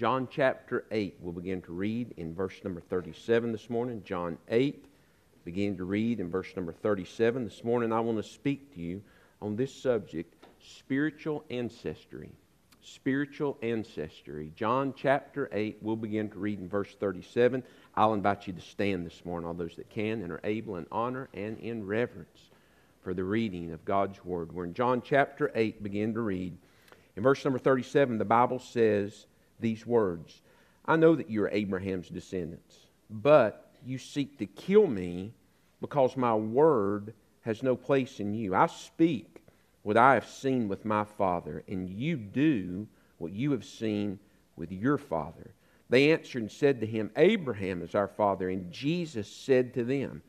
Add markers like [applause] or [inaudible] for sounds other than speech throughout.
John chapter 8. We'll begin to read in verse number 37 this morning. John 8, begin to read in verse number 37. This morning I want to speak to you on this subject spiritual ancestry. Spiritual ancestry. John chapter 8, we'll begin to read in verse 37. I'll invite you to stand this morning, all those that can and are able, in honor and in reverence for the reading of God's Word. We're in John chapter 8, begin to read. In verse number 37, the Bible says these words I know that you're Abraham's descendants, but you seek to kill me because my word has no place in you. I speak what I have seen with my father, and you do what you have seen with your father. They answered and said to him, Abraham is our father. And Jesus said to them,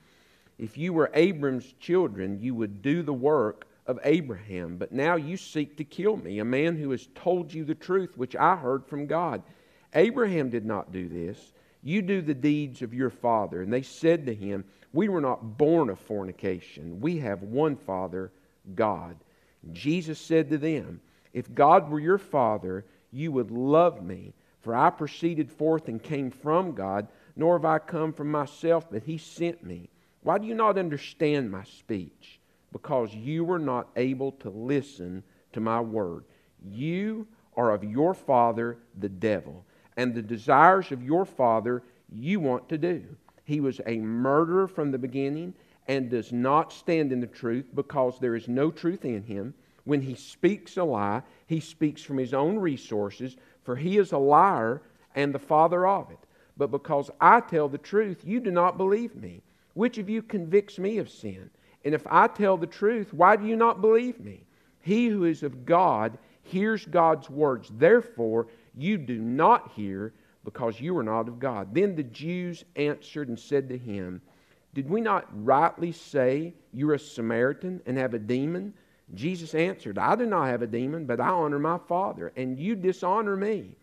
If you were Abram's children, you would do the work of Abraham, but now you seek to kill me, a man who has told you the truth which I heard from God. Abraham did not do this. You do the deeds of your father. And they said to him, We were not born of fornication. We have one Father, God. Jesus said to them, If God were your Father, you would love me, for I proceeded forth and came from God, nor have I come from myself, but He sent me. Why do you not understand my speech? Because you were not able to listen to my word. You are of your father, the devil, and the desires of your father you want to do. He was a murderer from the beginning and does not stand in the truth because there is no truth in him. When he speaks a lie, he speaks from his own resources, for he is a liar and the father of it. But because I tell the truth, you do not believe me. Which of you convicts me of sin? And if I tell the truth, why do you not believe me? He who is of God hears God's words. Therefore, you do not hear because you are not of God. Then the Jews answered and said to him, Did we not rightly say you're a Samaritan and have a demon? Jesus answered, I do not have a demon, but I honor my Father, and you dishonor me.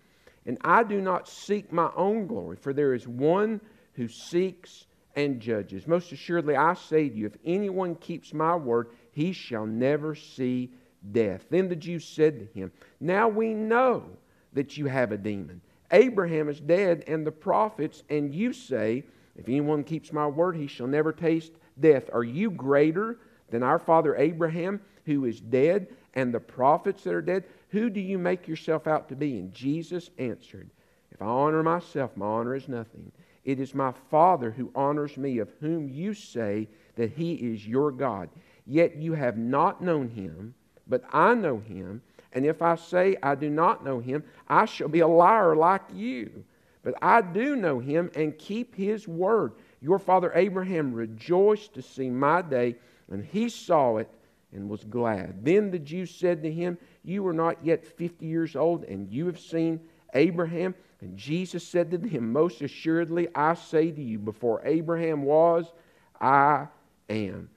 And I do not seek my own glory, for there is one who seeks and judges. Most assuredly, I say to you, if anyone keeps my word, he shall never see death. Then the Jews said to him, Now we know that you have a demon. Abraham is dead, and the prophets, and you say, If anyone keeps my word, he shall never taste death. Are you greater than our father Abraham, who is dead, and the prophets that are dead? Who do you make yourself out to be? And Jesus answered, If I honor myself, my honor is nothing. It is my Father who honors me, of whom you say that he is your God. Yet you have not known him, but I know him. And if I say I do not know him, I shall be a liar like you. But I do know him and keep his word. Your father Abraham rejoiced to see my day, and he saw it and was glad. Then the Jews said to him, You are not yet fifty years old, and you have seen Abraham. And Jesus said to him, Most assuredly, I say to you, before Abraham was, I am.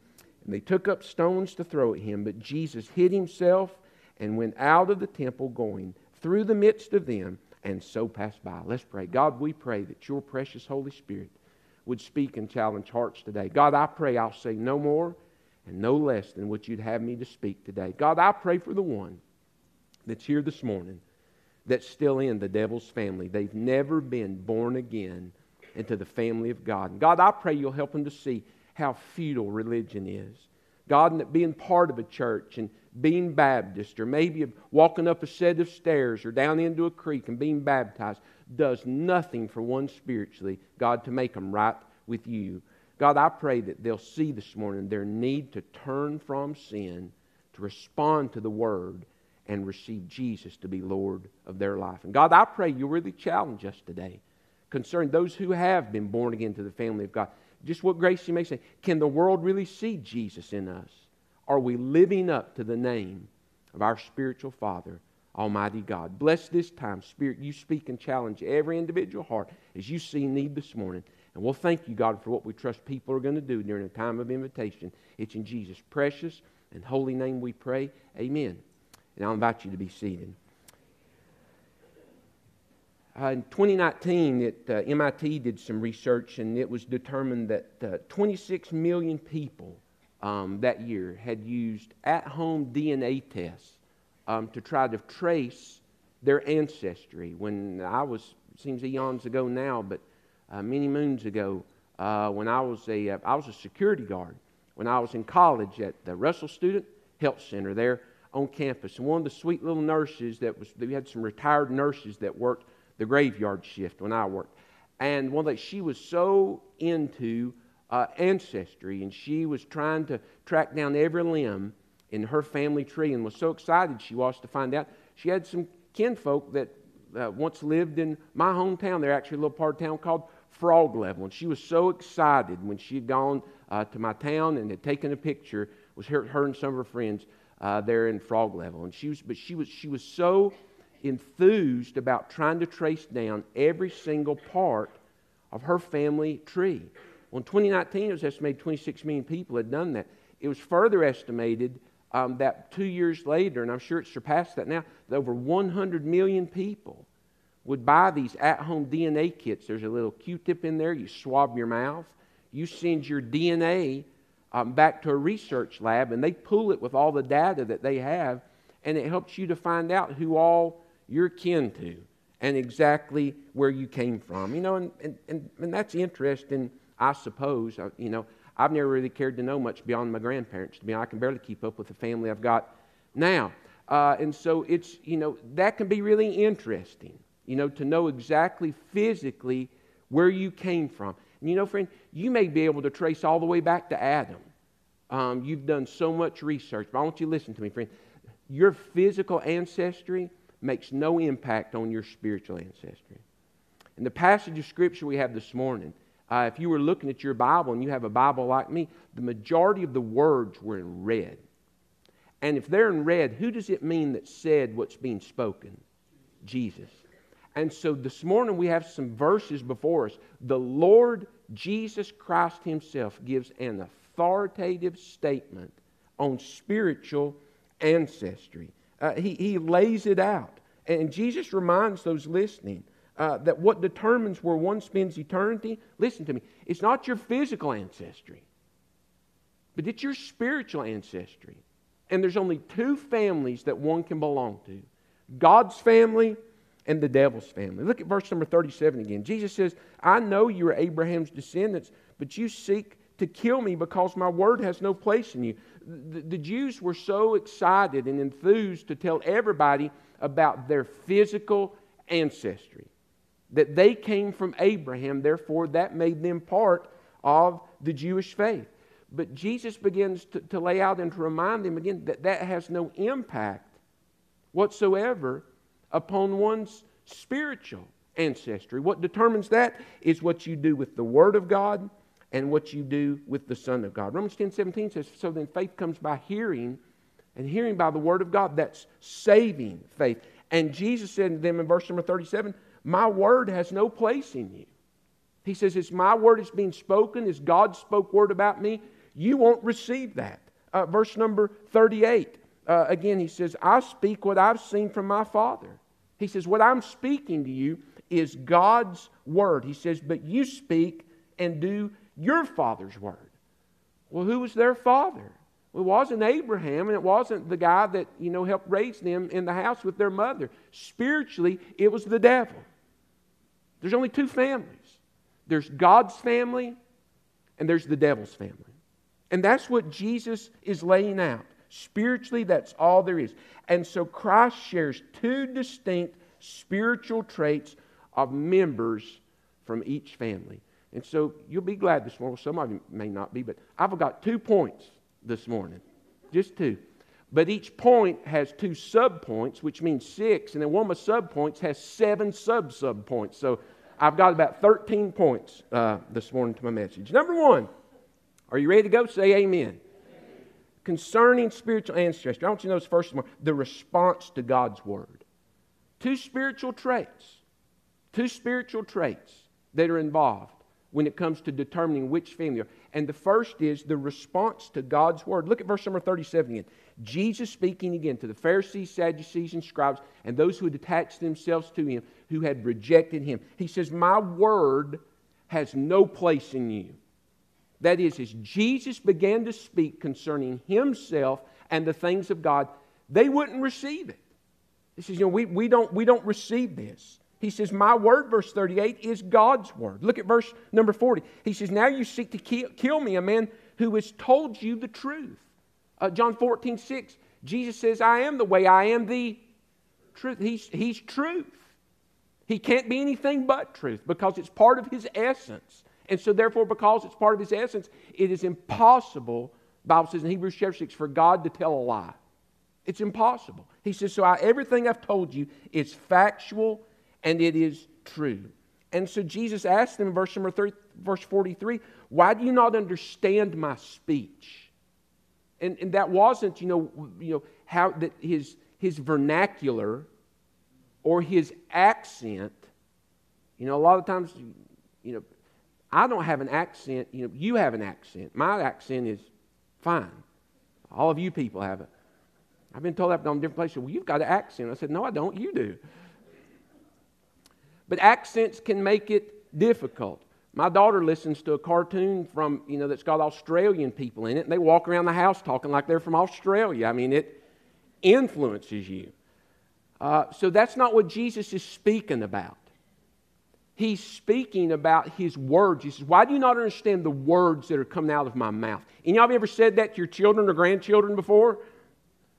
And they took up stones to throw at him, but Jesus hid himself and went out of the temple, going through the midst of them, and so passed by. Let's pray. God, we pray that your precious Holy Spirit would speak and challenge hearts today. God, I pray I'll say no more and no less than what you'd have me to speak today. God, I pray for the one that's here this morning that's still in the devil's family. They've never been born again into the family of God. And God, I pray you'll help them to see how futile religion is. God, and that being part of a church and being Baptist, or maybe walking up a set of stairs or down into a creek and being baptized, does nothing for one spiritually, God, to make them right with you. God, I pray that they'll see this morning their need to turn from sin, to respond to the Word, and receive Jesus to be Lord of their life. And God, I pray you really challenge us today concerning those who have been born again to the family of God. Just what grace you may say can the world really see Jesus in us? Are we living up to the name of our spiritual Father, Almighty God? Bless this time, Spirit. You speak and challenge every individual heart as you see need this morning. And we'll thank you, God, for what we trust people are going to do during a time of invitation. It's in Jesus' precious and holy name we pray. Amen. And I'll invite you to be seated. Uh, in 2019, it, uh, MIT did some research, and it was determined that uh, 26 million people um, that year had used at home DNA tests um, to try to trace their ancestry. When I was, seems eons ago now, but uh, many moons ago, uh, when I was, a, uh, I was a security guard, when I was in college at the Russell Student Health Center there on campus. And one of the sweet little nurses that was, we had some retired nurses that worked the graveyard shift when I worked. And one that she was so into uh, ancestry, and she was trying to track down every limb in her family tree, and was so excited she was to find out she had some kinfolk that uh, once lived in my hometown. They're actually a little part of town called Frog Level, and she was so excited when she had gone uh, to my town and had taken a picture. Was her, her and some of her friends uh, there in Frog Level, and she was, but she was she was so enthused about trying to trace down every single part of her family tree. Well, in 2019, it was estimated 26 million people had done that. It was further estimated um, that two years later, and I'm sure it's surpassed that now, that over 100 million people would buy these at home DNA kits. There's a little Q tip in there, you swab your mouth, you send your DNA um, back to a research lab, and they pull it with all the data that they have, and it helps you to find out who all you're kin to and exactly where you came from. You know, and, and, and, and that's interesting I suppose, uh, you know, I've never really cared to know much beyond my grandparents. To be honest, I can barely keep up with the family I've got now. Uh, and so it's, you know, that can be really interesting, you know, to know exactly physically where you came from. And you know, friend, you may be able to trace all the way back to Adam. Um, you've done so much research, but I want you to listen to me, friend. Your physical ancestry makes no impact on your spiritual ancestry. In the passage of Scripture we have this morning, uh, if you were looking at your Bible and you have a Bible like me, the majority of the words were in red. And if they're in red, who does it mean that said what's being spoken? Jesus. And so this morning we have some verses before us. The Lord Jesus Christ Himself gives an authoritative statement on spiritual ancestry. Uh, he, he lays it out. And Jesus reminds those listening uh, that what determines where one spends eternity, listen to me, it's not your physical ancestry, but it's your spiritual ancestry. And there's only two families that one can belong to God's family and the devil's family. Look at verse number 37 again. Jesus says, I know you are Abraham's descendants, but you seek to kill me because my word has no place in you. The, the Jews were so excited and enthused to tell everybody about their physical ancestry that they came from Abraham, therefore, that made them part of the Jewish faith. But Jesus begins to, to lay out and to remind them again that that has no impact whatsoever upon one's spiritual ancestry. What determines that is what you do with the Word of God and what you do with the Son of God. Romans 10 17 says, So then faith comes by hearing, and hearing by the Word of God. That's saving faith. And Jesus said to them in verse number 37, my word has no place in you. He says, It's my word is being spoken, is God spoke word about me. You won't receive that. Uh, verse number 38. Uh, again, he says, I speak what I've seen from my Father. He says, What I'm speaking to you is God's word. He says, But you speak and do your Father's word. Well, who was their father? It wasn't Abraham, and it wasn't the guy that, you know, helped raise them in the house with their mother. Spiritually, it was the devil. There's only two families there's God's family, and there's the devil's family. And that's what Jesus is laying out. Spiritually, that's all there is. And so Christ shares two distinct spiritual traits of members from each family. And so you'll be glad this morning. Some of you may not be, but I've got two points this morning. Just two. But each point has two subpoints, which means six, and then one of my subpoints has seven sub subpoints. So I've got about 13 points uh, this morning to my message. Number one, are you ready to go? Say amen. Concerning spiritual ancestry, I want you to notice first of all the response to God's word. Two spiritual traits, two spiritual traits that are involved when it comes to determining which family. And the first is the response to God's word. Look at verse number 37 again. Jesus speaking again to the Pharisees, Sadducees, and scribes, and those who had attached themselves to him, who had rejected him. He says, My word has no place in you. That is, as Jesus began to speak concerning himself and the things of God, they wouldn't receive it. He says, you know, we, we, don't, we don't receive this. He says, My word, verse 38, is God's word. Look at verse number 40. He says, Now you seek to kill, kill me, a man who has told you the truth. Uh, John 14, 6, Jesus says, I am the way, I am the truth. He's, he's truth. He can't be anything but truth because it's part of his essence. And so, therefore, because it's part of his essence, it is impossible, Bible says in Hebrews chapter 6, for God to tell a lie. It's impossible. He says, So I, everything I've told you is factual and it is true. And so Jesus asked them in verse number 30, verse 43, Why do you not understand my speech? And, and that wasn't, you know, you know how that his, his vernacular or his accent. You know, a lot of times, you know, I don't have an accent. You know, you have an accent. My accent is fine. All of you people have it. I've been told gone to different places. Well, you've got an accent. I said, No, I don't. You do. But accents can make it difficult. My daughter listens to a cartoon from, you know, that's got Australian people in it, and they walk around the house talking like they're from Australia. I mean, it influences you. Uh, so that's not what Jesus is speaking about. He's speaking about his words. He says, Why do you not understand the words that are coming out of my mouth? Any of you ever said that to your children or grandchildren before?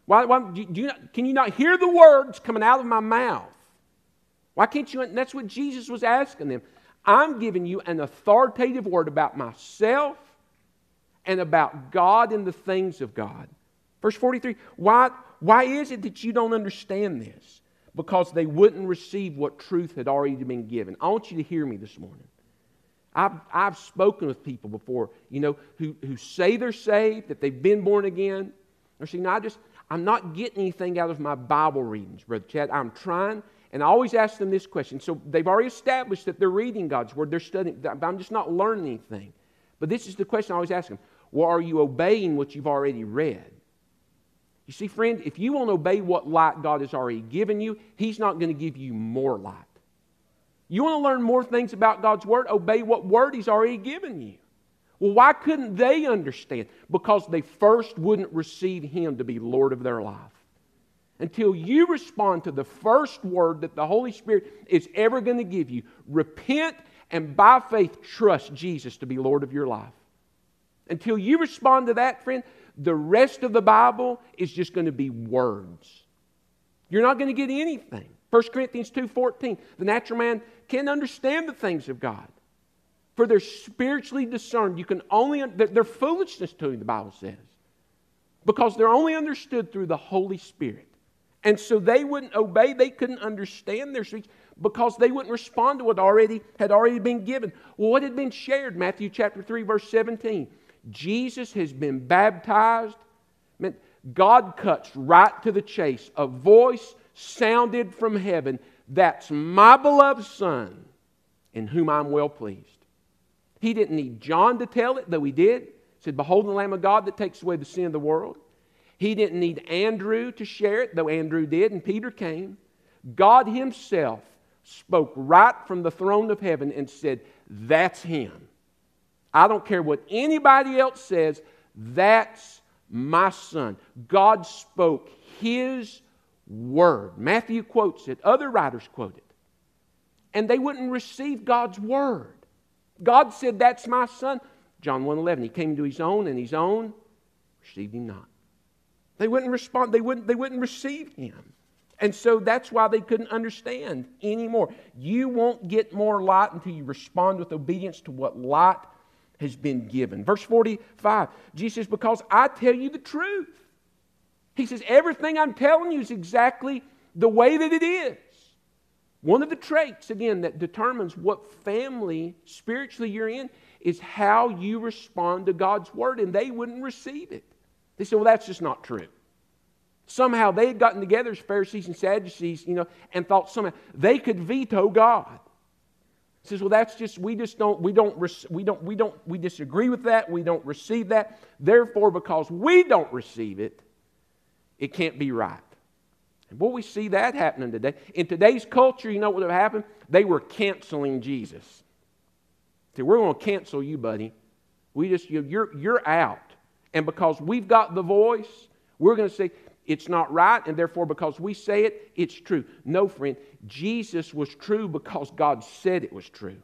Why, why do you not, can you not hear the words coming out of my mouth? Why can't you? And That's what Jesus was asking them. I'm giving you an authoritative word about myself and about God and the things of God. Verse 43 why, why is it that you don't understand this? Because they wouldn't receive what truth had already been given. I want you to hear me this morning. I've, I've spoken with people before, you know, who, who say they're saved, that they've been born again. They're saying, no, I just, I'm not getting anything out of my Bible readings, Brother Chad. I'm trying and I always ask them this question. So they've already established that they're reading God's Word, they're studying, but I'm just not learning anything. But this is the question I always ask them Well, are you obeying what you've already read? You see, friend, if you won't obey what light God has already given you, He's not going to give you more light. You want to learn more things about God's Word? Obey what Word He's already given you. Well, why couldn't they understand? Because they first wouldn't receive Him to be Lord of their life until you respond to the first word that the Holy Spirit is ever going to give you. Repent and by faith trust Jesus to be Lord of your life. Until you respond to that, friend, the rest of the Bible is just going to be words. You're not going to get anything. 1 Corinthians 2:14, the natural man can't understand the things of God. For they're spiritually discerned. You can only they're foolishness to you, the Bible says. Because they're only understood through the Holy Spirit. And so they wouldn't obey, they couldn't understand their speech because they wouldn't respond to what already had already been given. Well, what had been shared? Matthew chapter 3, verse 17. Jesus has been baptized. God cuts right to the chase. A voice sounded from heaven. That's my beloved Son, in whom I'm well pleased. He didn't need John to tell it, though he did. He said, Behold the Lamb of God that takes away the sin of the world. He didn't need Andrew to share it, though Andrew did, and Peter came. God Himself spoke right from the throne of heaven and said, That's Him. I don't care what anybody else says, that's my son. God spoke His word. Matthew quotes it, other writers quote it. And they wouldn't receive God's word. God said, That's my son. John 1 11, He came to His own, and His own received Him not. They wouldn't respond, they wouldn't, they wouldn't receive him. And so that's why they couldn't understand anymore. You won't get more light until you respond with obedience to what light has been given. Verse 45, Jesus says, Because I tell you the truth. He says, Everything I'm telling you is exactly the way that it is. One of the traits, again, that determines what family spiritually you're in is how you respond to God's word, and they wouldn't receive it. They said, well, that's just not true. Somehow they had gotten together as Pharisees and Sadducees, you know, and thought somehow they could veto God. Says, well, that's just, we just don't, we don't, we don't, we don't, we disagree with that. We don't receive that. Therefore, because we don't receive it, it can't be right. And boy, we see that happening today. In today's culture, you know what would have happened? They were canceling Jesus. See, we're going to cancel you, buddy. We just, you're, you're out. And because we've got the voice, we're going to say, it's not right, and therefore, because we say it, it's true. No, friend, Jesus was true because God said it was true.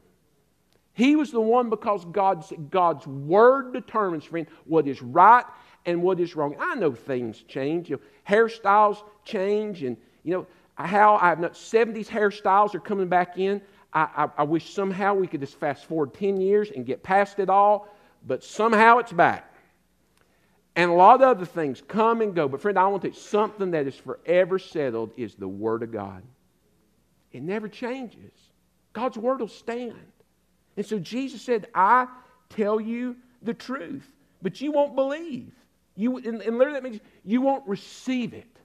He was the one because God's, God's word determines, friend, what is right and what is wrong. I know things change. You know, hairstyles change, and you know how I've not 70s hairstyles are coming back in. I, I, I wish somehow we could just fast forward 10 years and get past it all, but somehow it's back. And a lot of other things come and go. But, friend, I want to something that is forever settled is the Word of God. It never changes. God's Word will stand. And so Jesus said, I tell you the truth, but you won't believe. You, and, and literally that means you won't receive it.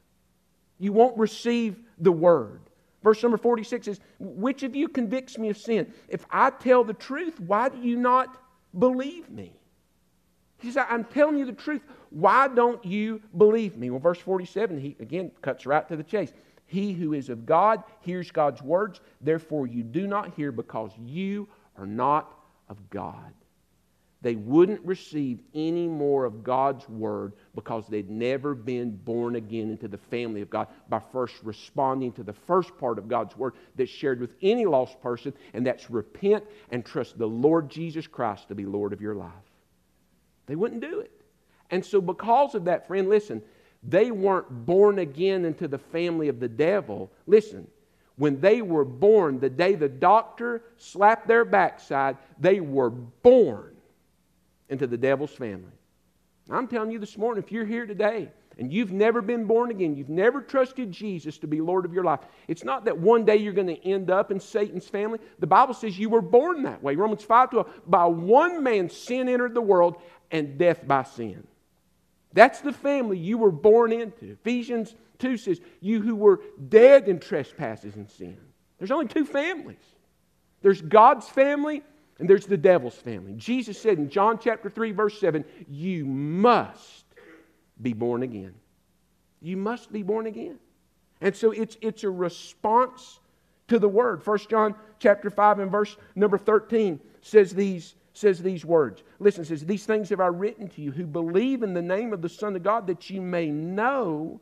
You won't receive the Word. Verse number 46 is, Which of you convicts me of sin? If I tell the truth, why do you not believe me? He says, I'm telling you the truth. Why don't you believe me? Well, verse 47, he again cuts right to the chase. He who is of God hears God's words, therefore you do not hear because you are not of God they wouldn't receive any more of God's word because they'd never been born again into the family of God by first responding to the first part of God's word that's shared with any lost person, and that's repent and trust the Lord Jesus Christ to be Lord of your life. They wouldn't do it. And so, because of that, friend, listen, they weren't born again into the family of the devil. Listen, when they were born, the day the doctor slapped their backside, they were born into the devil's family. I'm telling you this morning, if you're here today and you've never been born again, you've never trusted Jesus to be Lord of your life, it's not that one day you're going to end up in Satan's family. The Bible says you were born that way. Romans 5 12, by one man sin entered the world and death by sin. That's the family you were born into. Ephesians 2 says, You who were dead in trespasses and sin. There's only two families there's God's family and there's the devil's family. Jesus said in John chapter 3, verse 7, you must be born again. You must be born again. And so it's, it's a response to the word. 1 John chapter 5 and verse number 13 says these, says these words. Listen, says, These things have I written to you who believe in the name of the Son of God, that you may know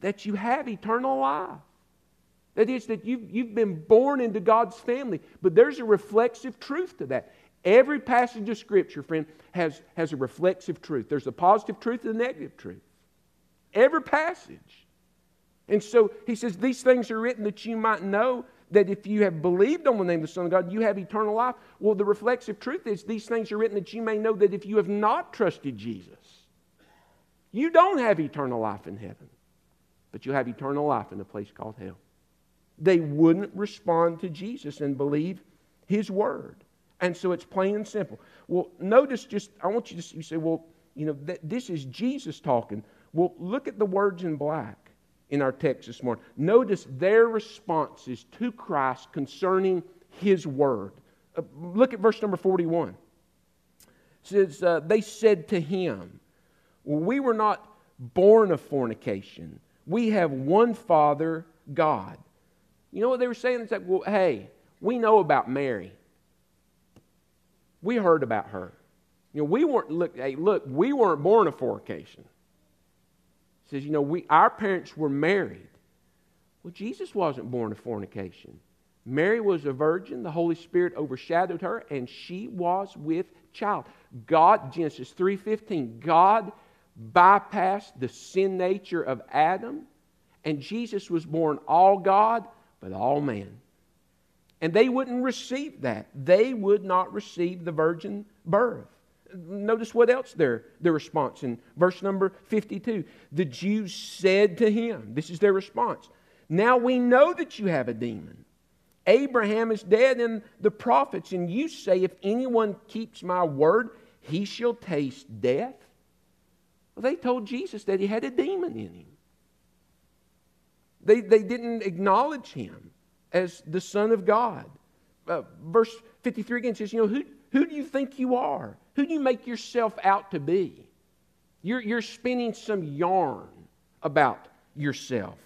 that you have eternal life. That is, that you've, you've been born into God's family. But there's a reflexive truth to that. Every passage of Scripture, friend, has, has a reflexive truth. There's a positive truth and a negative truth. Every passage. And so he says, These things are written that you might know that if you have believed on the name of the Son of God, you have eternal life. Well, the reflexive truth is these things are written that you may know that if you have not trusted Jesus, you don't have eternal life in heaven, but you have eternal life in a place called hell they wouldn't respond to Jesus and believe his word. And so it's plain and simple. Well, notice just, I want you to you say, well, you know, that this is Jesus talking. Well, look at the words in black in our text this morning. Notice their responses to Christ concerning his word. Uh, look at verse number 41. It says, uh, They said to him, We were not born of fornication. We have one Father, God. You know what they were saying? It's like, well, hey, we know about Mary. We heard about her. You know, we weren't look, hey, look, we weren't born of fornication. Says, you know, we our parents were married. Well, Jesus wasn't born of fornication. Mary was a virgin, the Holy Spirit overshadowed her, and she was with child. God, Genesis 3:15, God bypassed the sin nature of Adam, and Jesus was born all God but all man. And they wouldn't receive that. They would not receive the virgin birth. Notice what else their, their response in verse number 52. The Jews said to him, This is their response. Now we know that you have a demon. Abraham is dead and the prophets, and you say, If anyone keeps my word, he shall taste death. Well, they told Jesus that he had a demon in him. They, they didn't acknowledge him as the Son of God. Uh, verse 53 again says, You know, who, who do you think you are? Who do you make yourself out to be? You're, you're spinning some yarn about yourself.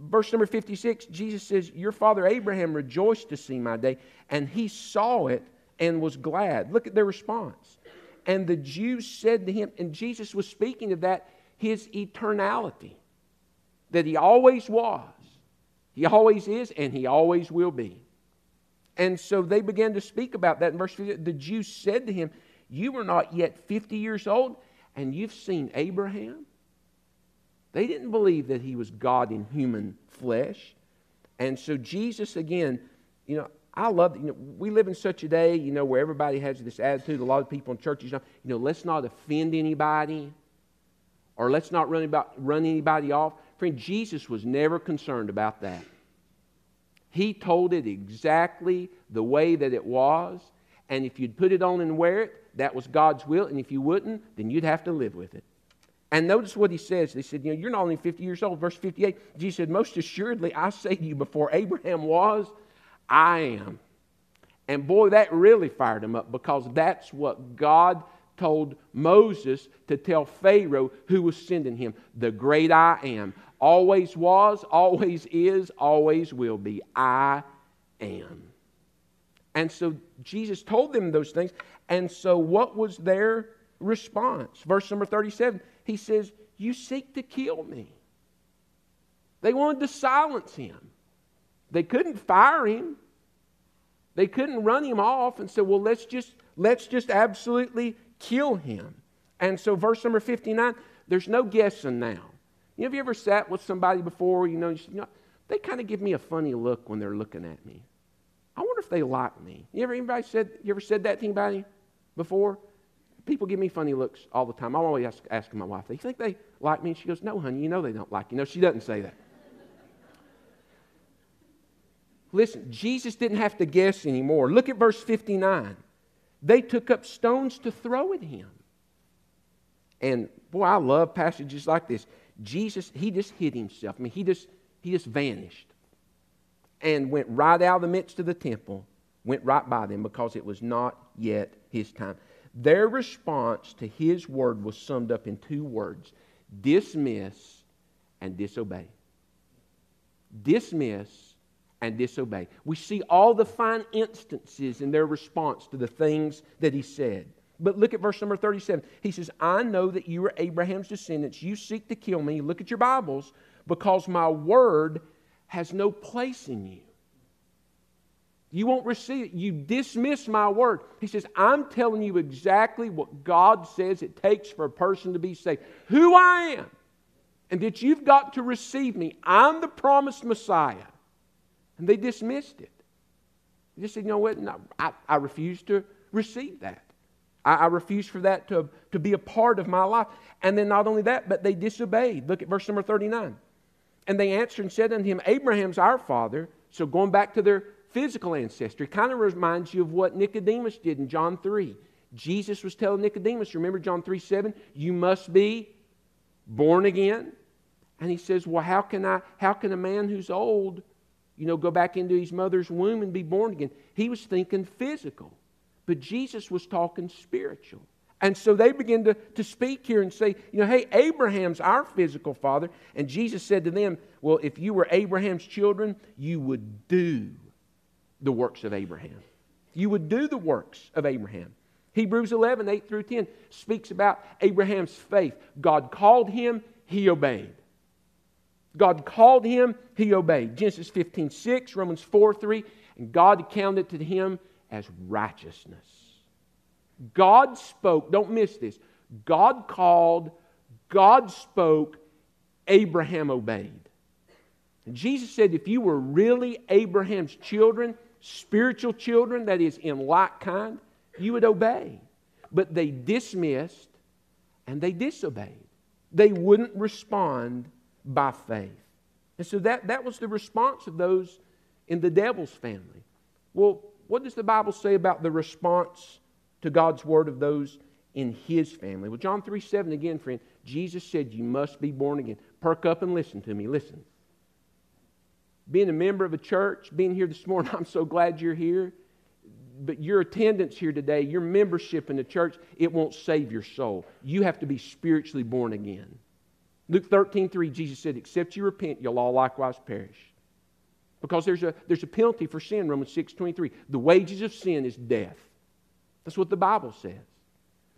Verse number 56, Jesus says, Your father Abraham rejoiced to see my day, and he saw it and was glad. Look at their response. And the Jews said to him, and Jesus was speaking of that, his eternality. that he always was, he always is, and he always will be. And so they began to speak about that in verse 50. The Jews said to him, You were not yet 50 years old, and you've seen Abraham? They didn't believe that he was God in human flesh. And so Jesus, again, you know, I love, you know, we live in such a day, you know, where everybody has this attitude. A lot of people in churches, you know, let's not offend anybody or let's not run, about, run anybody off. Friend, Jesus was never concerned about that. He told it exactly the way that it was. And if you'd put it on and wear it, that was God's will. And if you wouldn't, then you'd have to live with it. And notice what he says. They said, You know, you're not only 50 years old. Verse 58, Jesus said, Most assuredly, I say to you, before Abraham was, I am. And boy, that really fired him up because that's what God told Moses to tell Pharaoh who was sending him the great I am. Always was, always is, always will be. I am. And so Jesus told them those things. And so what was their response? Verse number 37 he says, You seek to kill me. They wanted to silence him. They couldn't fire him. They couldn't run him off and say, Well, let's just let's just absolutely kill him. And so verse number 59, there's no guessing now. You know, have you ever sat with somebody before, you know, you, you know they kind of give me a funny look when they're looking at me. I wonder if they like me. You ever anybody said you ever said that to anybody before? people give me funny looks all the time. I'm always ask, my wife, "Do you think they like me?" And She goes, "No, honey. You know they don't like you." No, she doesn't say that. Listen, Jesus didn't have to guess anymore. Look at verse 59. They took up stones to throw at him. And boy, I love passages like this. Jesus, he just hid himself. I mean, he just he just vanished and went right out of the midst of the temple, went right by them because it was not yet his time. Their response to his word was summed up in two words dismiss and disobey. Dismiss and disobey. We see all the fine instances in their response to the things that he said. But look at verse number 37. He says, I know that you are Abraham's descendants. You seek to kill me. Look at your Bibles, because my word has no place in you. You won't receive it. You dismiss my word. He says, I'm telling you exactly what God says it takes for a person to be saved. Who I am. And that you've got to receive me. I'm the promised Messiah. And they dismissed it. They just said, you know what? No, I, I refuse to receive that. I, I refuse for that to, to be a part of my life. And then not only that, but they disobeyed. Look at verse number 39. And they answered and said unto him, Abraham's our father. So going back to their physical ancestry. Kind of reminds you of what Nicodemus did in John 3. Jesus was telling Nicodemus, remember John 3 7, you must be born again. And he says, Well, how can I how can a man who's old, you know, go back into his mother's womb and be born again? He was thinking physical. But Jesus was talking spiritual. And so they begin to, to speak here and say, you know, hey, Abraham's our physical father. And Jesus said to them, Well, if you were Abraham's children, you would do the works of Abraham. You would do the works of Abraham. Hebrews 11, 8 through 10 speaks about Abraham's faith. God called him, he obeyed. God called him, he obeyed. Genesis 15, 6, Romans 4, 3, and God accounted to him as righteousness. God spoke, don't miss this. God called, God spoke, Abraham obeyed. Jesus said, if you were really Abraham's children, spiritual children, that is, in like kind, you would obey. But they dismissed and they disobeyed. They wouldn't respond by faith. And so that, that was the response of those in the devil's family. Well, what does the Bible say about the response to God's word of those in his family? Well, John 3 7 again, friend, Jesus said, You must be born again. Perk up and listen to me. Listen being a member of a church, being here this morning, [laughs] I'm so glad you're here. But your attendance here today, your membership in the church, it won't save your soul. You have to be spiritually born again. Luke 13, 3, Jesus said, Except you repent, you'll all likewise perish. Because there's a, there's a penalty for sin, Romans 6, 23. The wages of sin is death. That's what the Bible says.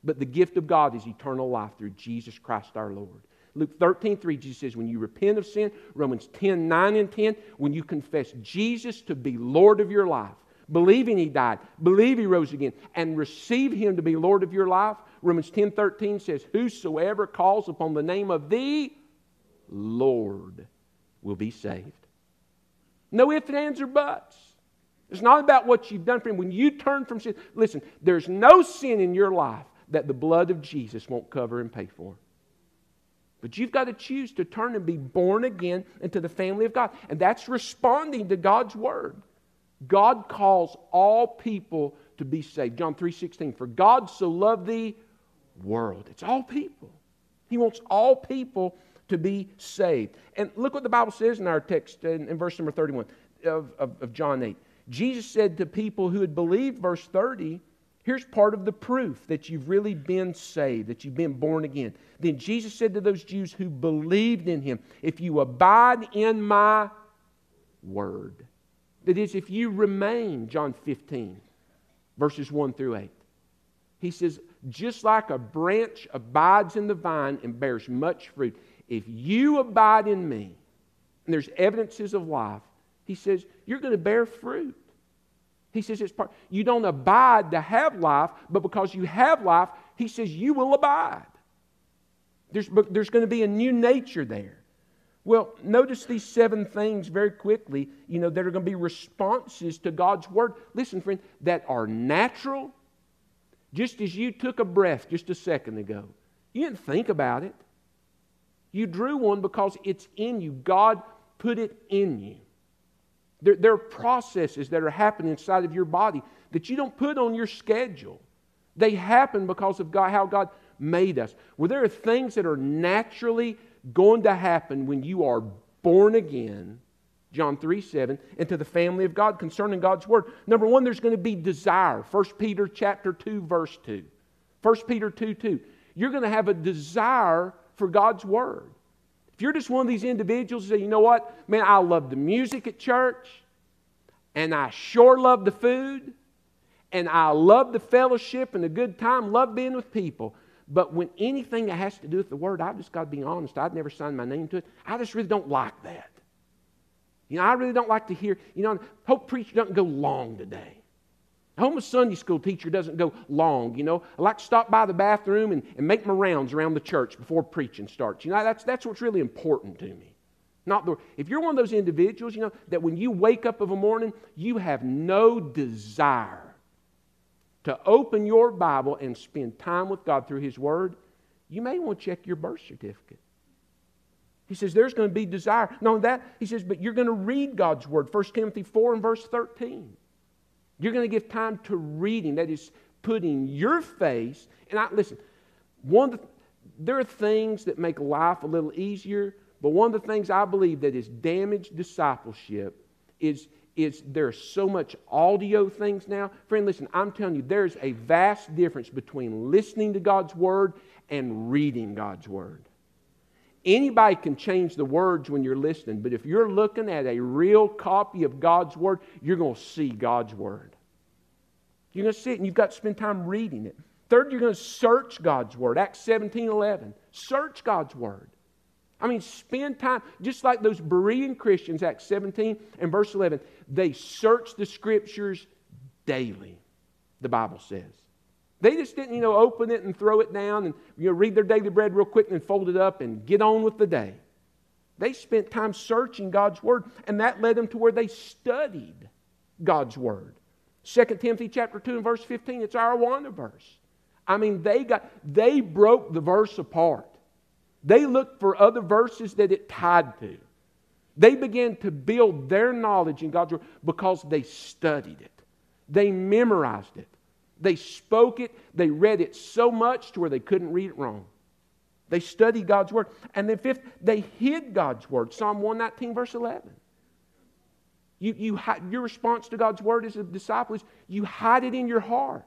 But the gift of God is eternal life through Jesus Christ our Lord. Luke 13, 3, Jesus says, when you repent of sin, Romans 10, 9 and 10, when you confess Jesus to be Lord of your life, believing he died, believe he rose again, and receive him to be Lord of your life, Romans 10, 13 says, Whosoever calls upon the name of the Lord will be saved. No ifs, ands, or buts. It's not about what you've done for him. When you turn from sin, listen, there's no sin in your life that the blood of Jesus won't cover and pay for. But you've got to choose to turn and be born again into the family of God. And that's responding to God's word. God calls all people to be saved. John 3:16. For God so loved the world. It's all people. He wants all people to be saved. And look what the Bible says in our text in, in verse number 31 of, of, of John 8. Jesus said to people who had believed, verse 30, Here's part of the proof that you've really been saved, that you've been born again. Then Jesus said to those Jews who believed in him, If you abide in my word, that is, if you remain, John 15, verses 1 through 8. He says, just like a branch abides in the vine and bears much fruit, if you abide in me, and there's evidences of life, he says, you're going to bear fruit. He says it's part, you don't abide to have life, but because you have life, he says you will abide. There's, there's going to be a new nature there. Well, notice these seven things very quickly, you know, that are going to be responses to God's word. Listen, friend, that are natural, just as you took a breath just a second ago. You didn't think about it. You drew one because it's in you. God put it in you. There, there are processes that are happening inside of your body that you don't put on your schedule. They happen because of God, how God made us. Well, there are things that are naturally going to happen when you are born again, John 3 7, into the family of God concerning God's Word. Number one, there's going to be desire. 1 Peter chapter 2, verse 2. 1 Peter 2 2. You're going to have a desire for God's Word. If you're just one of these individuals who say, you know what, man, I love the music at church, and I sure love the food, and I love the fellowship and the good time, love being with people. But when anything that has to do with the Word, I've just got to be honest, I've never signed my name to it. I just really don't like that. You know, I really don't like to hear, you know, Hope Preacher doesn't go long today. Home Sunday school teacher doesn't go long, you know. I like to stop by the bathroom and, and make my rounds around the church before preaching starts. You know, that's, that's what's really important to me. Not the, if you're one of those individuals, you know, that when you wake up of a morning, you have no desire to open your Bible and spend time with God through His Word, you may want to check your birth certificate. He says there's going to be desire. Not that, he says, but you're going to read God's Word. 1 Timothy 4 and verse 13. You're going to give time to reading. That is putting your face. And I listen. One, the, there are things that make life a little easier, but one of the things I believe that is damaged discipleship is is there's so much audio things now. Friend, listen, I'm telling you, there's a vast difference between listening to God's Word and reading God's Word. Anybody can change the words when you're listening, but if you're looking at a real copy of God's Word, you're going to see God's Word. You're going to see it, and you've got to spend time reading it. Third, you're going to search God's Word. Acts 17 11. Search God's Word. I mean, spend time, just like those Berean Christians, Acts 17 and verse 11, they search the Scriptures daily, the Bible says. They just didn't, you know, open it and throw it down and, you know, read their daily bread real quick and then fold it up and get on with the day. They spent time searching God's Word, and that led them to where they studied God's Word. 2 Timothy chapter 2 and verse 15, it's our Awana verse. I mean, they got they broke the verse apart. They looked for other verses that it tied to. They began to build their knowledge in God's Word because they studied it. They memorized it. They spoke it. They read it so much to where they couldn't read it wrong. They studied God's Word. And then, fifth, they hid God's Word. Psalm 119, verse 11. You, you, your response to God's word as a disciple is you hide it in your heart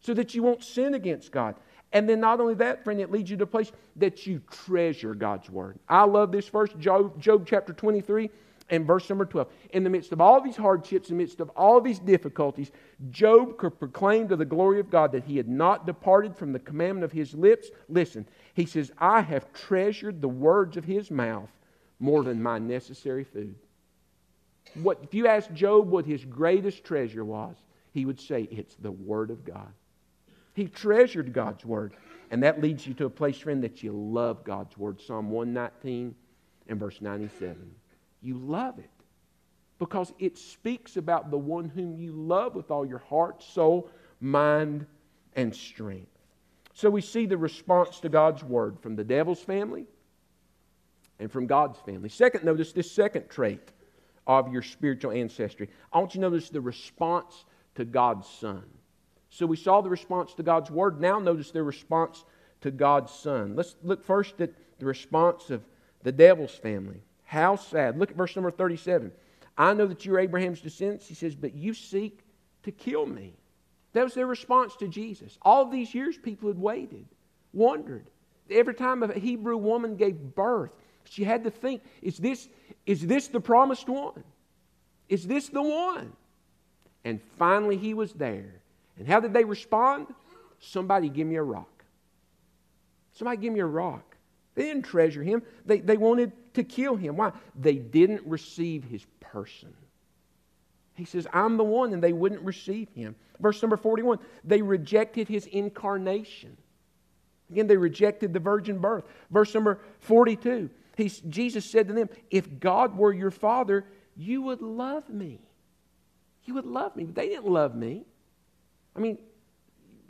so that you won't sin against God. And then not only that, friend, it leads you to a place that you treasure God's word. I love this verse, Job, Job chapter 23 And verse number 12 In the midst of all these hardships, in the midst of all these difficulties, Job could proclaim to the glory of God that he had not departed from the commandment of his lips. Listen, he says, I have treasured the words of his mouth more than my necessary food. What, if you ask Job what his greatest treasure was, he would say, It's the Word of God. He treasured God's Word. And that leads you to a place, friend, that you love God's Word. Psalm 119 and verse 97. You love it because it speaks about the one whom you love with all your heart, soul, mind, and strength. So we see the response to God's Word from the devil's family and from God's family. Second, notice this second trait of your spiritual ancestry. I want you to notice the response to God's Son. So we saw the response to God's Word. Now notice the response to God's Son. Let's look first at the response of the devil's family. How sad. Look at verse number 37. I know that you're Abraham's descendants. He says, but you seek to kill me. That was their response to Jesus. All these years, people had waited, wondered. Every time a Hebrew woman gave birth, she had to think, is this, is this the promised one? Is this the one? And finally, he was there. And how did they respond? Somebody give me a rock. Somebody give me a rock. They didn't treasure him, they, they wanted to kill him. Why? They didn't receive his person. He says, I'm the one, and they wouldn't receive him. Verse number 41 they rejected his incarnation. Again, they rejected the virgin birth. Verse number 42 He's, Jesus said to them, If God were your father, you would love me. You would love me. But they didn't love me. I mean,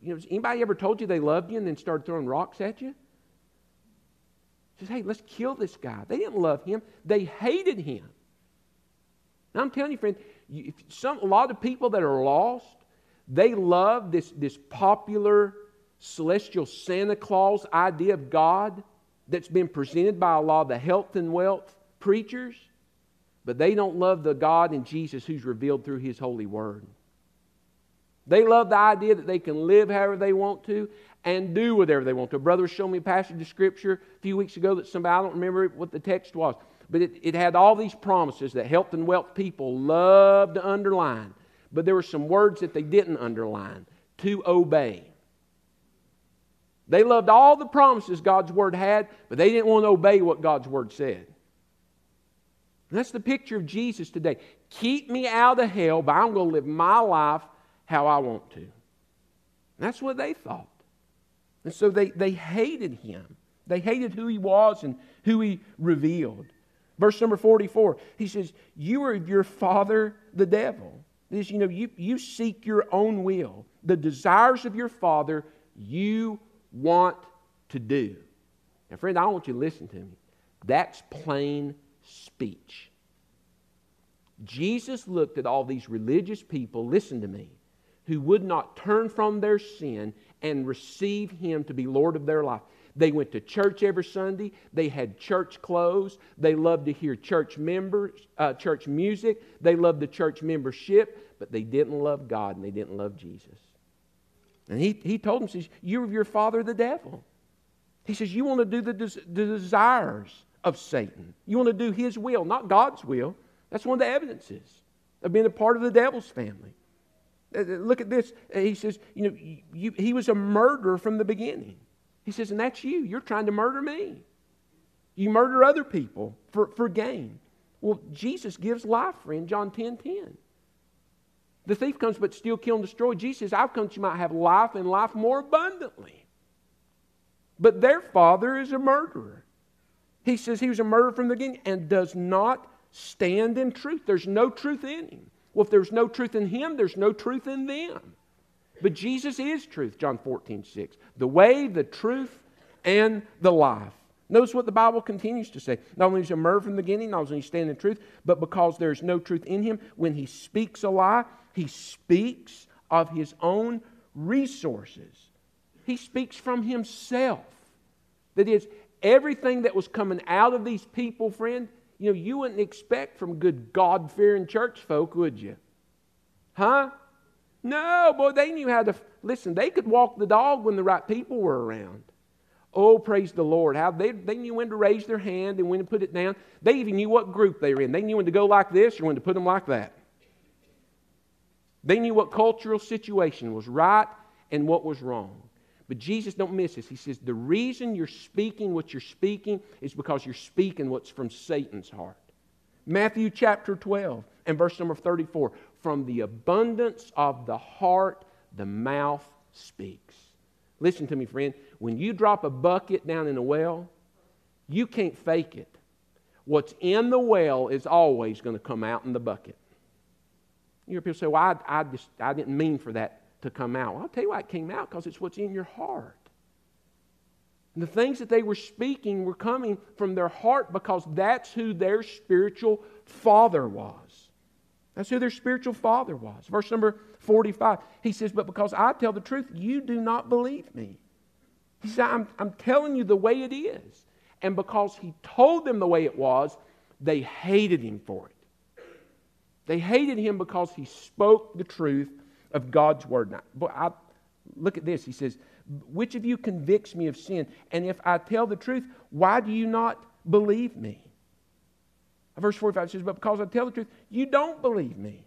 you know, anybody ever told you they loved you and then started throwing rocks at you? Says, hey, let's kill this guy. They didn't love him. They hated him. Now I'm telling you, friend, some, a lot of people that are lost, they love this, this popular celestial Santa Claus idea of God that's been presented by a lot of the health and wealth preachers, but they don't love the God in Jesus who's revealed through His holy word. They love the idea that they can live however they want to and do whatever they want to. A brother showed me a passage of Scripture a few weeks ago that somebody, I don't remember what the text was, but it, it had all these promises that health and wealth people love to underline. But there were some words that they didn't underline to obey. They loved all the promises God's Word had, but they didn't want to obey what God's Word said. And that's the picture of Jesus today. Keep me out of hell, but I'm going to live my life how I want to. And that's what they thought. And so they, they hated him. They hated who he was and who he revealed. Verse number 44, he says, You are your father, the devil. This, you know, you, you seek your own will. The desires of your father you want to do. Now, friend, I want you to listen to me. That's plain speech. Jesus looked at all these religious people, listen to me, who would not turn from their sin and receive Him to be Lord of their life. They went to church every Sunday. They had church clothes. They loved to hear church members, uh, church music. They loved the church membership, but they didn't love God and they didn't love Jesus. And he, he told them, says, You're your father, the devil. He says, You want to do the, des- the desires of Satan. You want to do his will, not God's will. That's one of the evidences of being a part of the devil's family. Uh, uh, look at this. Uh, he says, You know, you, he was a murderer from the beginning. He says, And that's you. You're trying to murder me. You murder other people for, for gain. Well, Jesus gives life, friend, John 10 10. The thief comes but steal, kill, and destroy. Jesus says, I've come that you might have life and life more abundantly. But their father is a murderer. He says he was a murderer from the beginning and does not stand in truth. There's no truth in him. Well, if there's no truth in him, there's no truth in them. But Jesus is truth, John 14, 6. The way, the truth, and the life. Notice what the Bible continues to say. Not only is he murderer from the beginning, not only is he stand in truth, but because there's no truth in him, when he speaks a lie, he speaks of his own resources. He speaks from himself. That is, everything that was coming out of these people, friend, you know, you wouldn't expect from good God fearing church folk, would you? Huh? No, boy, they knew how to. Listen, they could walk the dog when the right people were around. Oh, praise the Lord. How they, they knew when to raise their hand and when to put it down. They even knew what group they were in. They knew when to go like this or when to put them like that. They knew what cultural situation was right and what was wrong. But Jesus, don't miss this. He says, the reason you're speaking what you're speaking is because you're speaking what's from Satan's heart. Matthew chapter 12 and verse number 34. From the abundance of the heart, the mouth speaks. Listen to me, friend. When you drop a bucket down in a well, you can't fake it. What's in the well is always going to come out in the bucket. You hear people say, Well, I, I, just, I didn't mean for that to come out. Well, I'll tell you why it came out because it's what's in your heart. And the things that they were speaking were coming from their heart because that's who their spiritual father was. That's who their spiritual father was. Verse number 45, he says, But because I tell the truth, you do not believe me. He said, I'm, I'm telling you the way it is. And because he told them the way it was, they hated him for it. They hated him because he spoke the truth of God's word. Now, I, look at this. He says, Which of you convicts me of sin? And if I tell the truth, why do you not believe me? Verse 45 says, But because I tell the truth, you don't believe me.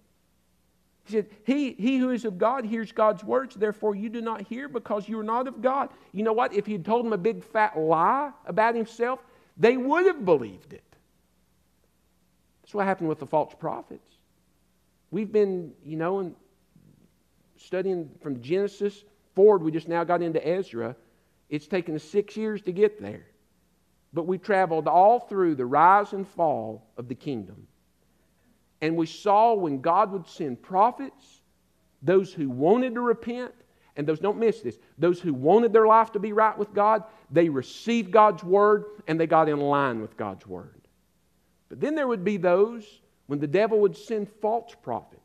He said, he, he who is of God hears God's words, therefore you do not hear because you are not of God. You know what? If he had told them a big fat lie about himself, they would have believed it. That's what happened with the false prophets. We've been, you know, studying from Genesis forward. We just now got into Ezra. It's taken six years to get there. But we traveled all through the rise and fall of the kingdom. And we saw when God would send prophets, those who wanted to repent, and those, don't miss this, those who wanted their life to be right with God, they received God's word and they got in line with God's word. But then there would be those when the devil would send false prophets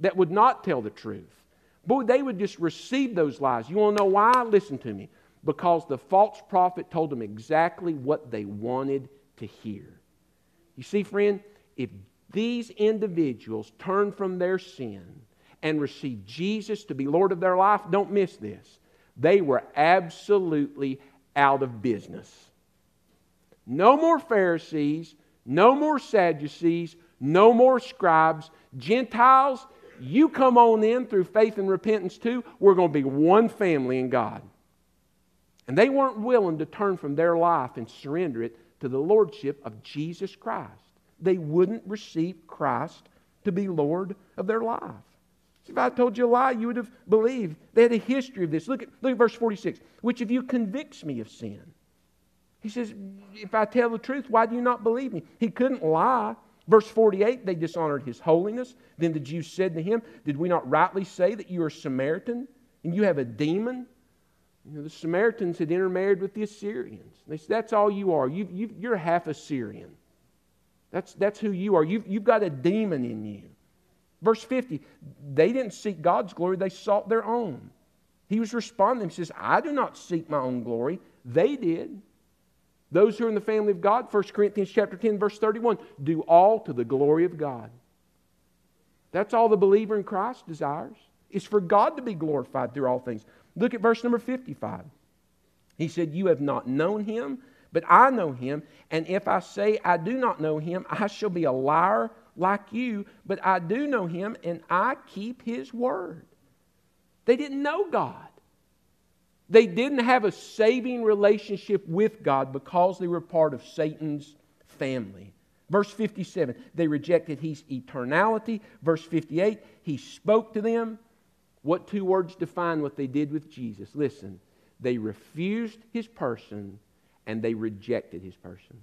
that would not tell the truth. Boy, they would just receive those lies. You want to know why? Listen to me. Because the false prophet told them exactly what they wanted to hear. You see, friend, if these individuals turn from their sin and receive Jesus to be Lord of their life, don't miss this. They were absolutely out of business. No more Pharisees, no more Sadducees, no more scribes. Gentiles, you come on in through faith and repentance too. We're going to be one family in God. And they weren't willing to turn from their life and surrender it to the lordship of Jesus Christ they wouldn't receive Christ to be Lord of their life. if I told you a lie, you would have believed. They had a history of this. Look at, look at verse 46. Which of you convicts me of sin? He says, If I tell the truth, why do you not believe me? He couldn't lie. Verse 48, they dishonored his holiness. Then the Jews said to him, Did we not rightly say that you are Samaritan and you have a demon? You know, the Samaritans had intermarried with the Assyrians. They said, That's all you are. You, you're half Assyrian. That's, that's who you are. You've, you've got a demon in you. Verse 50, they didn't seek God's glory, they sought their own. He was responding. He says, I do not seek my own glory. They did. Those who are in the family of God, 1 Corinthians chapter 10, verse 31, do all to the glory of God. That's all the believer in Christ desires, is for God to be glorified through all things. Look at verse number 55. He said, You have not known him but I know him, and if I say I do not know him, I shall be a liar like you, but I do know him, and I keep his word. They didn't know God. They didn't have a saving relationship with God because they were part of Satan's family. Verse 57, they rejected his eternality. Verse 58, he spoke to them. What two words define what they did with Jesus? Listen, they refused his person and they rejected his person.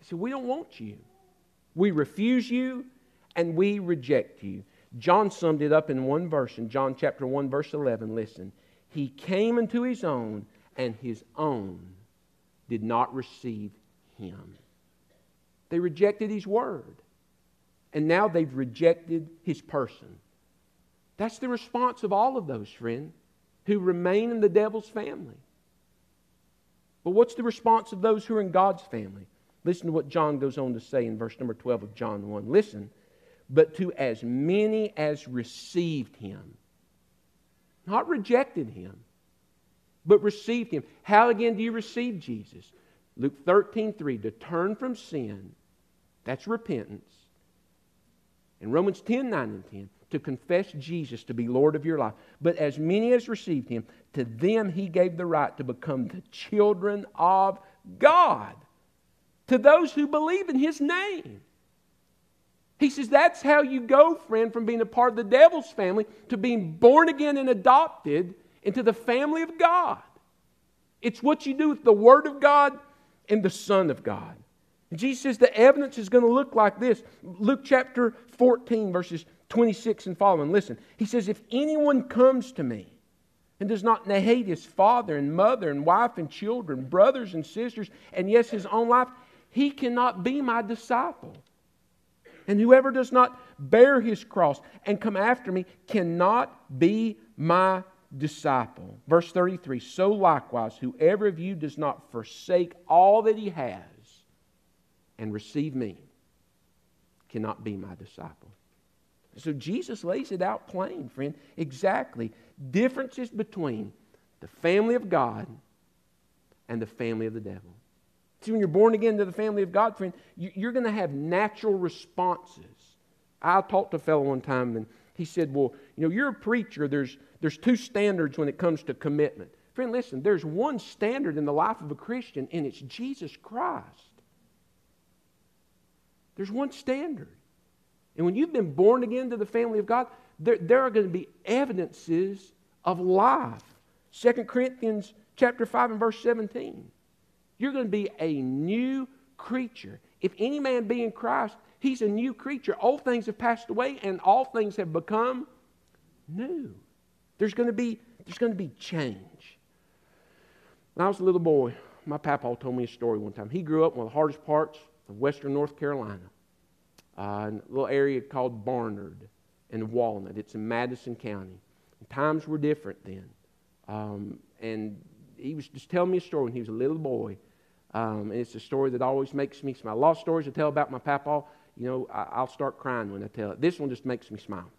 They said, We don't want you. We refuse you and we reject you. John summed it up in one verse in John chapter 1, verse 11. Listen, he came into his own, and his own did not receive him. They rejected his word, and now they've rejected his person. That's the response of all of those, friend, who remain in the devil's family. But what's the response of those who are in God's family? Listen to what John goes on to say in verse number 12 of John 1. Listen, but to as many as received him, not rejected him, but received him. How again do you receive Jesus? Luke 13, 3, to turn from sin, that's repentance. In Romans 10, 9 and 10, to confess Jesus to be Lord of your life. But as many as received him, to them he gave the right to become the children of God. To those who believe in his name. He says that's how you go, friend, from being a part of the devil's family to being born again and adopted into the family of God. It's what you do with the Word of God and the Son of God. And Jesus says the evidence is going to look like this. Luke chapter 14, verses 26 and following. Listen, he says, If anyone comes to me and does not hate his father and mother and wife and children, brothers and sisters, and yes, his own life, he cannot be my disciple. And whoever does not bear his cross and come after me cannot be my disciple. Verse 33 So likewise, whoever of you does not forsake all that he has and receive me cannot be my disciple. So Jesus lays it out plain, friend. Exactly. Differences between the family of God and the family of the devil. See, when you're born again to the family of God, friend, you're going to have natural responses. I talked to a fellow one time, and he said, Well, you know, you're a preacher. There's, there's two standards when it comes to commitment. Friend, listen, there's one standard in the life of a Christian, and it's Jesus Christ. There's one standard. And when you've been born again to the family of God, there, there are going to be evidences of life. 2 Corinthians chapter 5 and verse 17. You're going to be a new creature. If any man be in Christ, he's a new creature. Old things have passed away and all things have become new. There's going to be, there's going to be change. When I was a little boy, my papa told me a story one time. He grew up in one of the hardest parts of western North Carolina, uh, in a little area called Barnard and Walnut. It's in Madison County. And times were different then. Um, and he was just telling me a story when he was a little boy um, and it's a story that always makes me smile. A lot of stories I tell about my papa, you know, I, will start crying when I tell it. This one just makes me smile.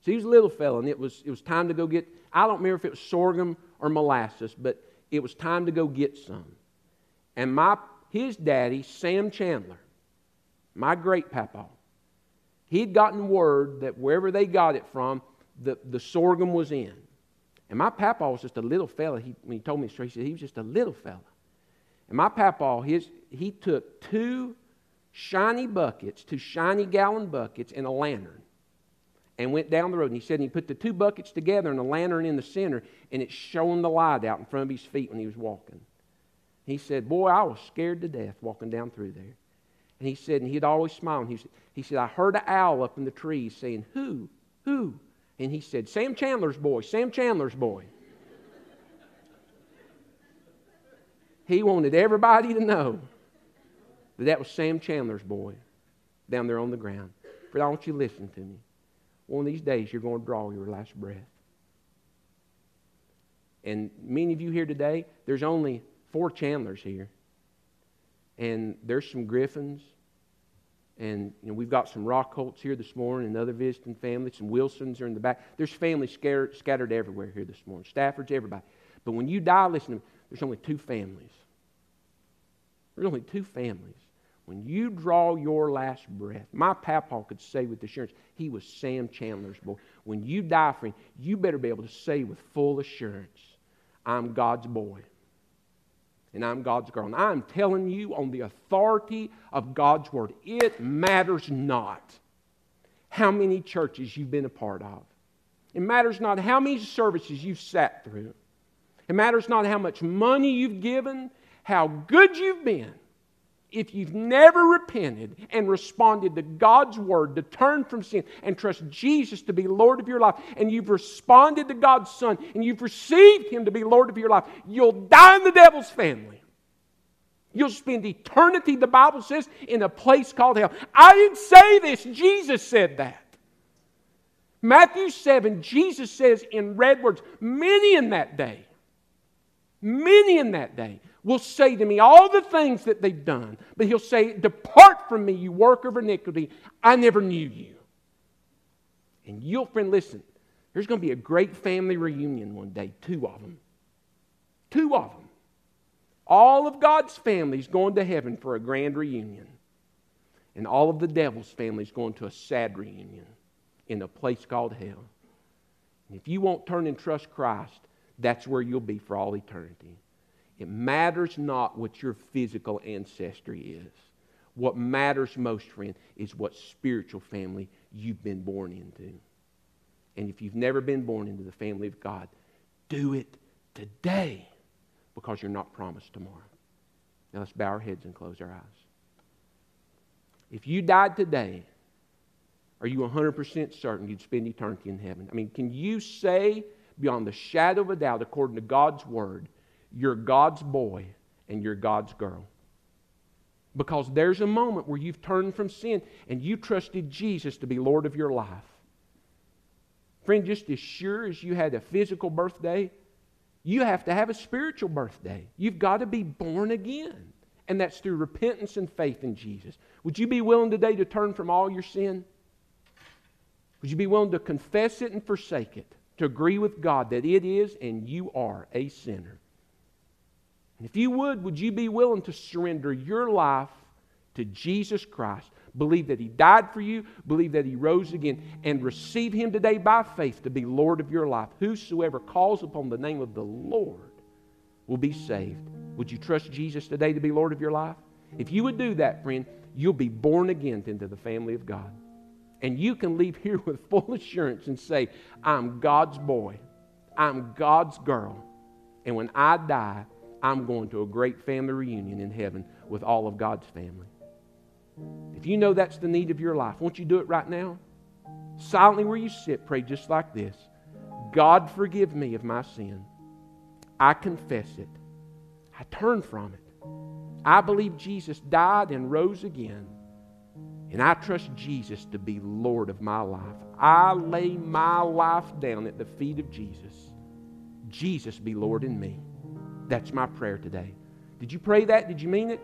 So he was a little fella, and it was, it was time to go get, I don't remember if it was sorghum or molasses, but it was time to go get some. And my, his daddy, Sam Chandler, my great papa, he'd gotten word that wherever they got it from, the, the sorghum was in. And my papa was just a little fella. He, when he told me the story, he said he was just a little fella. And my papa, his, he took two shiny buckets, two shiny gallon buckets, and a lantern and went down the road. And he said he put the two buckets together and a lantern in the center, and it shone the light out in front of his feet when he was walking. He said, Boy, I was scared to death walking down through there. And he said, and he'd always smile. And he said, he said, I heard an owl up in the trees saying, Who? Who? And he said, Sam Chandler's boy, Sam Chandler's boy. He wanted everybody to know that that was Sam Chandler's boy down there on the ground. But I want you to listen to me. One of these days, you're going to draw your last breath. And many of you here today, there's only four Chandlers here. And there's some Griffins. And you know, we've got some Rockholts here this morning and other visiting families. Some Wilsons are in the back. There's families scattered, scattered everywhere here this morning. Staffords, everybody. But when you die, listen to me, there's only two families. There's only two families. When you draw your last breath, my papa could say with assurance, he was Sam Chandler's boy. When you die, friend, you better be able to say with full assurance, I'm God's boy. And I'm God's girl. And I'm telling you on the authority of God's word, it matters not how many churches you've been a part of. It matters not how many services you've sat through. It matters not how much money you've given, how good you've been. If you've never repented and responded to God's word to turn from sin and trust Jesus to be Lord of your life, and you've responded to God's Son and you've received Him to be Lord of your life, you'll die in the devil's family. You'll spend eternity, the Bible says, in a place called hell. I didn't say this, Jesus said that. Matthew 7, Jesus says in red words, many in that day Many in that day will say to me all the things that they've done, but he'll say, Depart from me, you worker of iniquity. I never knew you. And you'll, friend, listen, there's going to be a great family reunion one day, two of them. Two of them. All of God's families going to heaven for a grand reunion. And all of the devil's families going to a sad reunion in a place called hell. And if you won't turn and trust Christ, that's where you'll be for all eternity. It matters not what your physical ancestry is. What matters most, friend, is what spiritual family you've been born into. And if you've never been born into the family of God, do it today because you're not promised tomorrow. Now let's bow our heads and close our eyes. If you died today, are you 100% certain you'd spend eternity in heaven? I mean, can you say beyond the shadow of a doubt, according to God's word, you're God's boy and you're God's girl? Because there's a moment where you've turned from sin and you trusted Jesus to be Lord of your life. Friend, just as sure as you had a physical birthday, you have to have a spiritual birthday. You've got to be born again. And that's through repentance and faith in Jesus. Would you be willing today to turn from all your sin? Would you be willing to confess it and forsake it? To agree with God that it is and you are a sinner? And if you would, would you be willing to surrender your life to Jesus Christ? Believe that He died for you, believe that He rose again, and receive Him today by faith to be Lord of your life. Whosoever calls upon the name of the Lord will be saved. Would you trust Jesus today to be Lord of your life? If you would do that, friend, you'll be born again into the family of God. And you can leave here [laughs] with full assurance and say, I'm God's boy. I'm God's girl. And when I die, I'm going to a great family reunion in heaven with all of God's family. If you know that's the need of your life, won't you do it right now? Silently where you sit, pray just like this God, forgive me of my sin. I confess it. I turn from it. I believe Jesus died and rose again. And I trust Jesus to be Lord of my life. I lay my life down at the feet of Jesus. Jesus be Lord in me. That's my prayer today. Did you pray that? Did you mean it?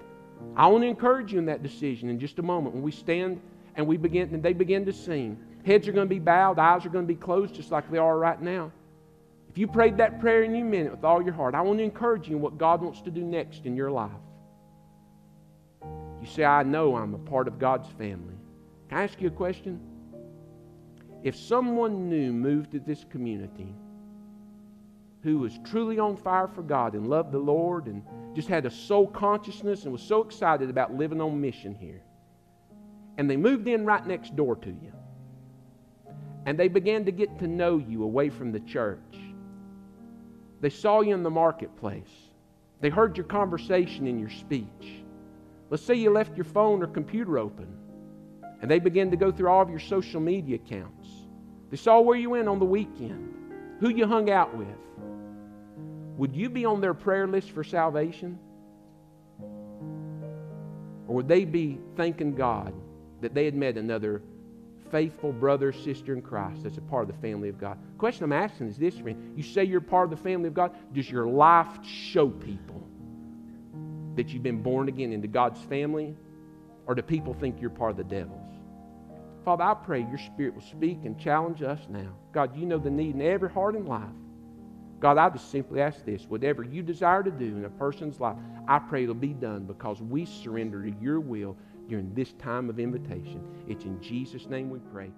I want to encourage you in that decision in just a moment when we stand and we begin and they begin to sing. Heads are going to be bowed, eyes are going to be closed just like they are right now. If you prayed that prayer and you meant it with all your heart, I want to encourage you in what God wants to do next in your life. You say, I know I'm a part of God's family. Can I ask you a question? If someone new moved to this community, who was truly on fire for God and loved the Lord and just had a soul consciousness and was so excited about living on mission here. And they moved in right next door to you. And they began to get to know you away from the church. They saw you in the marketplace. They heard your conversation and your speech. Let's say you left your phone or computer open and they began to go through all of your social media accounts. They saw where you went on the weekend, who you hung out with, would you be on their prayer list for salvation? Or would they be thanking God that they had met another faithful brother, sister in Christ that's a part of the family of God? The question I'm asking is this, friend. You say you're part of the family of God. Does your life show people that you've been born again into God's family? Or do people think you're part of the devil's? Father, I pray your Spirit will speak and challenge us now. God, you know the need in every heart and life. God, I just simply ask this whatever you desire to do in a person's life, I pray it'll be done because we surrender to your will during this time of invitation. It's in Jesus' name we pray.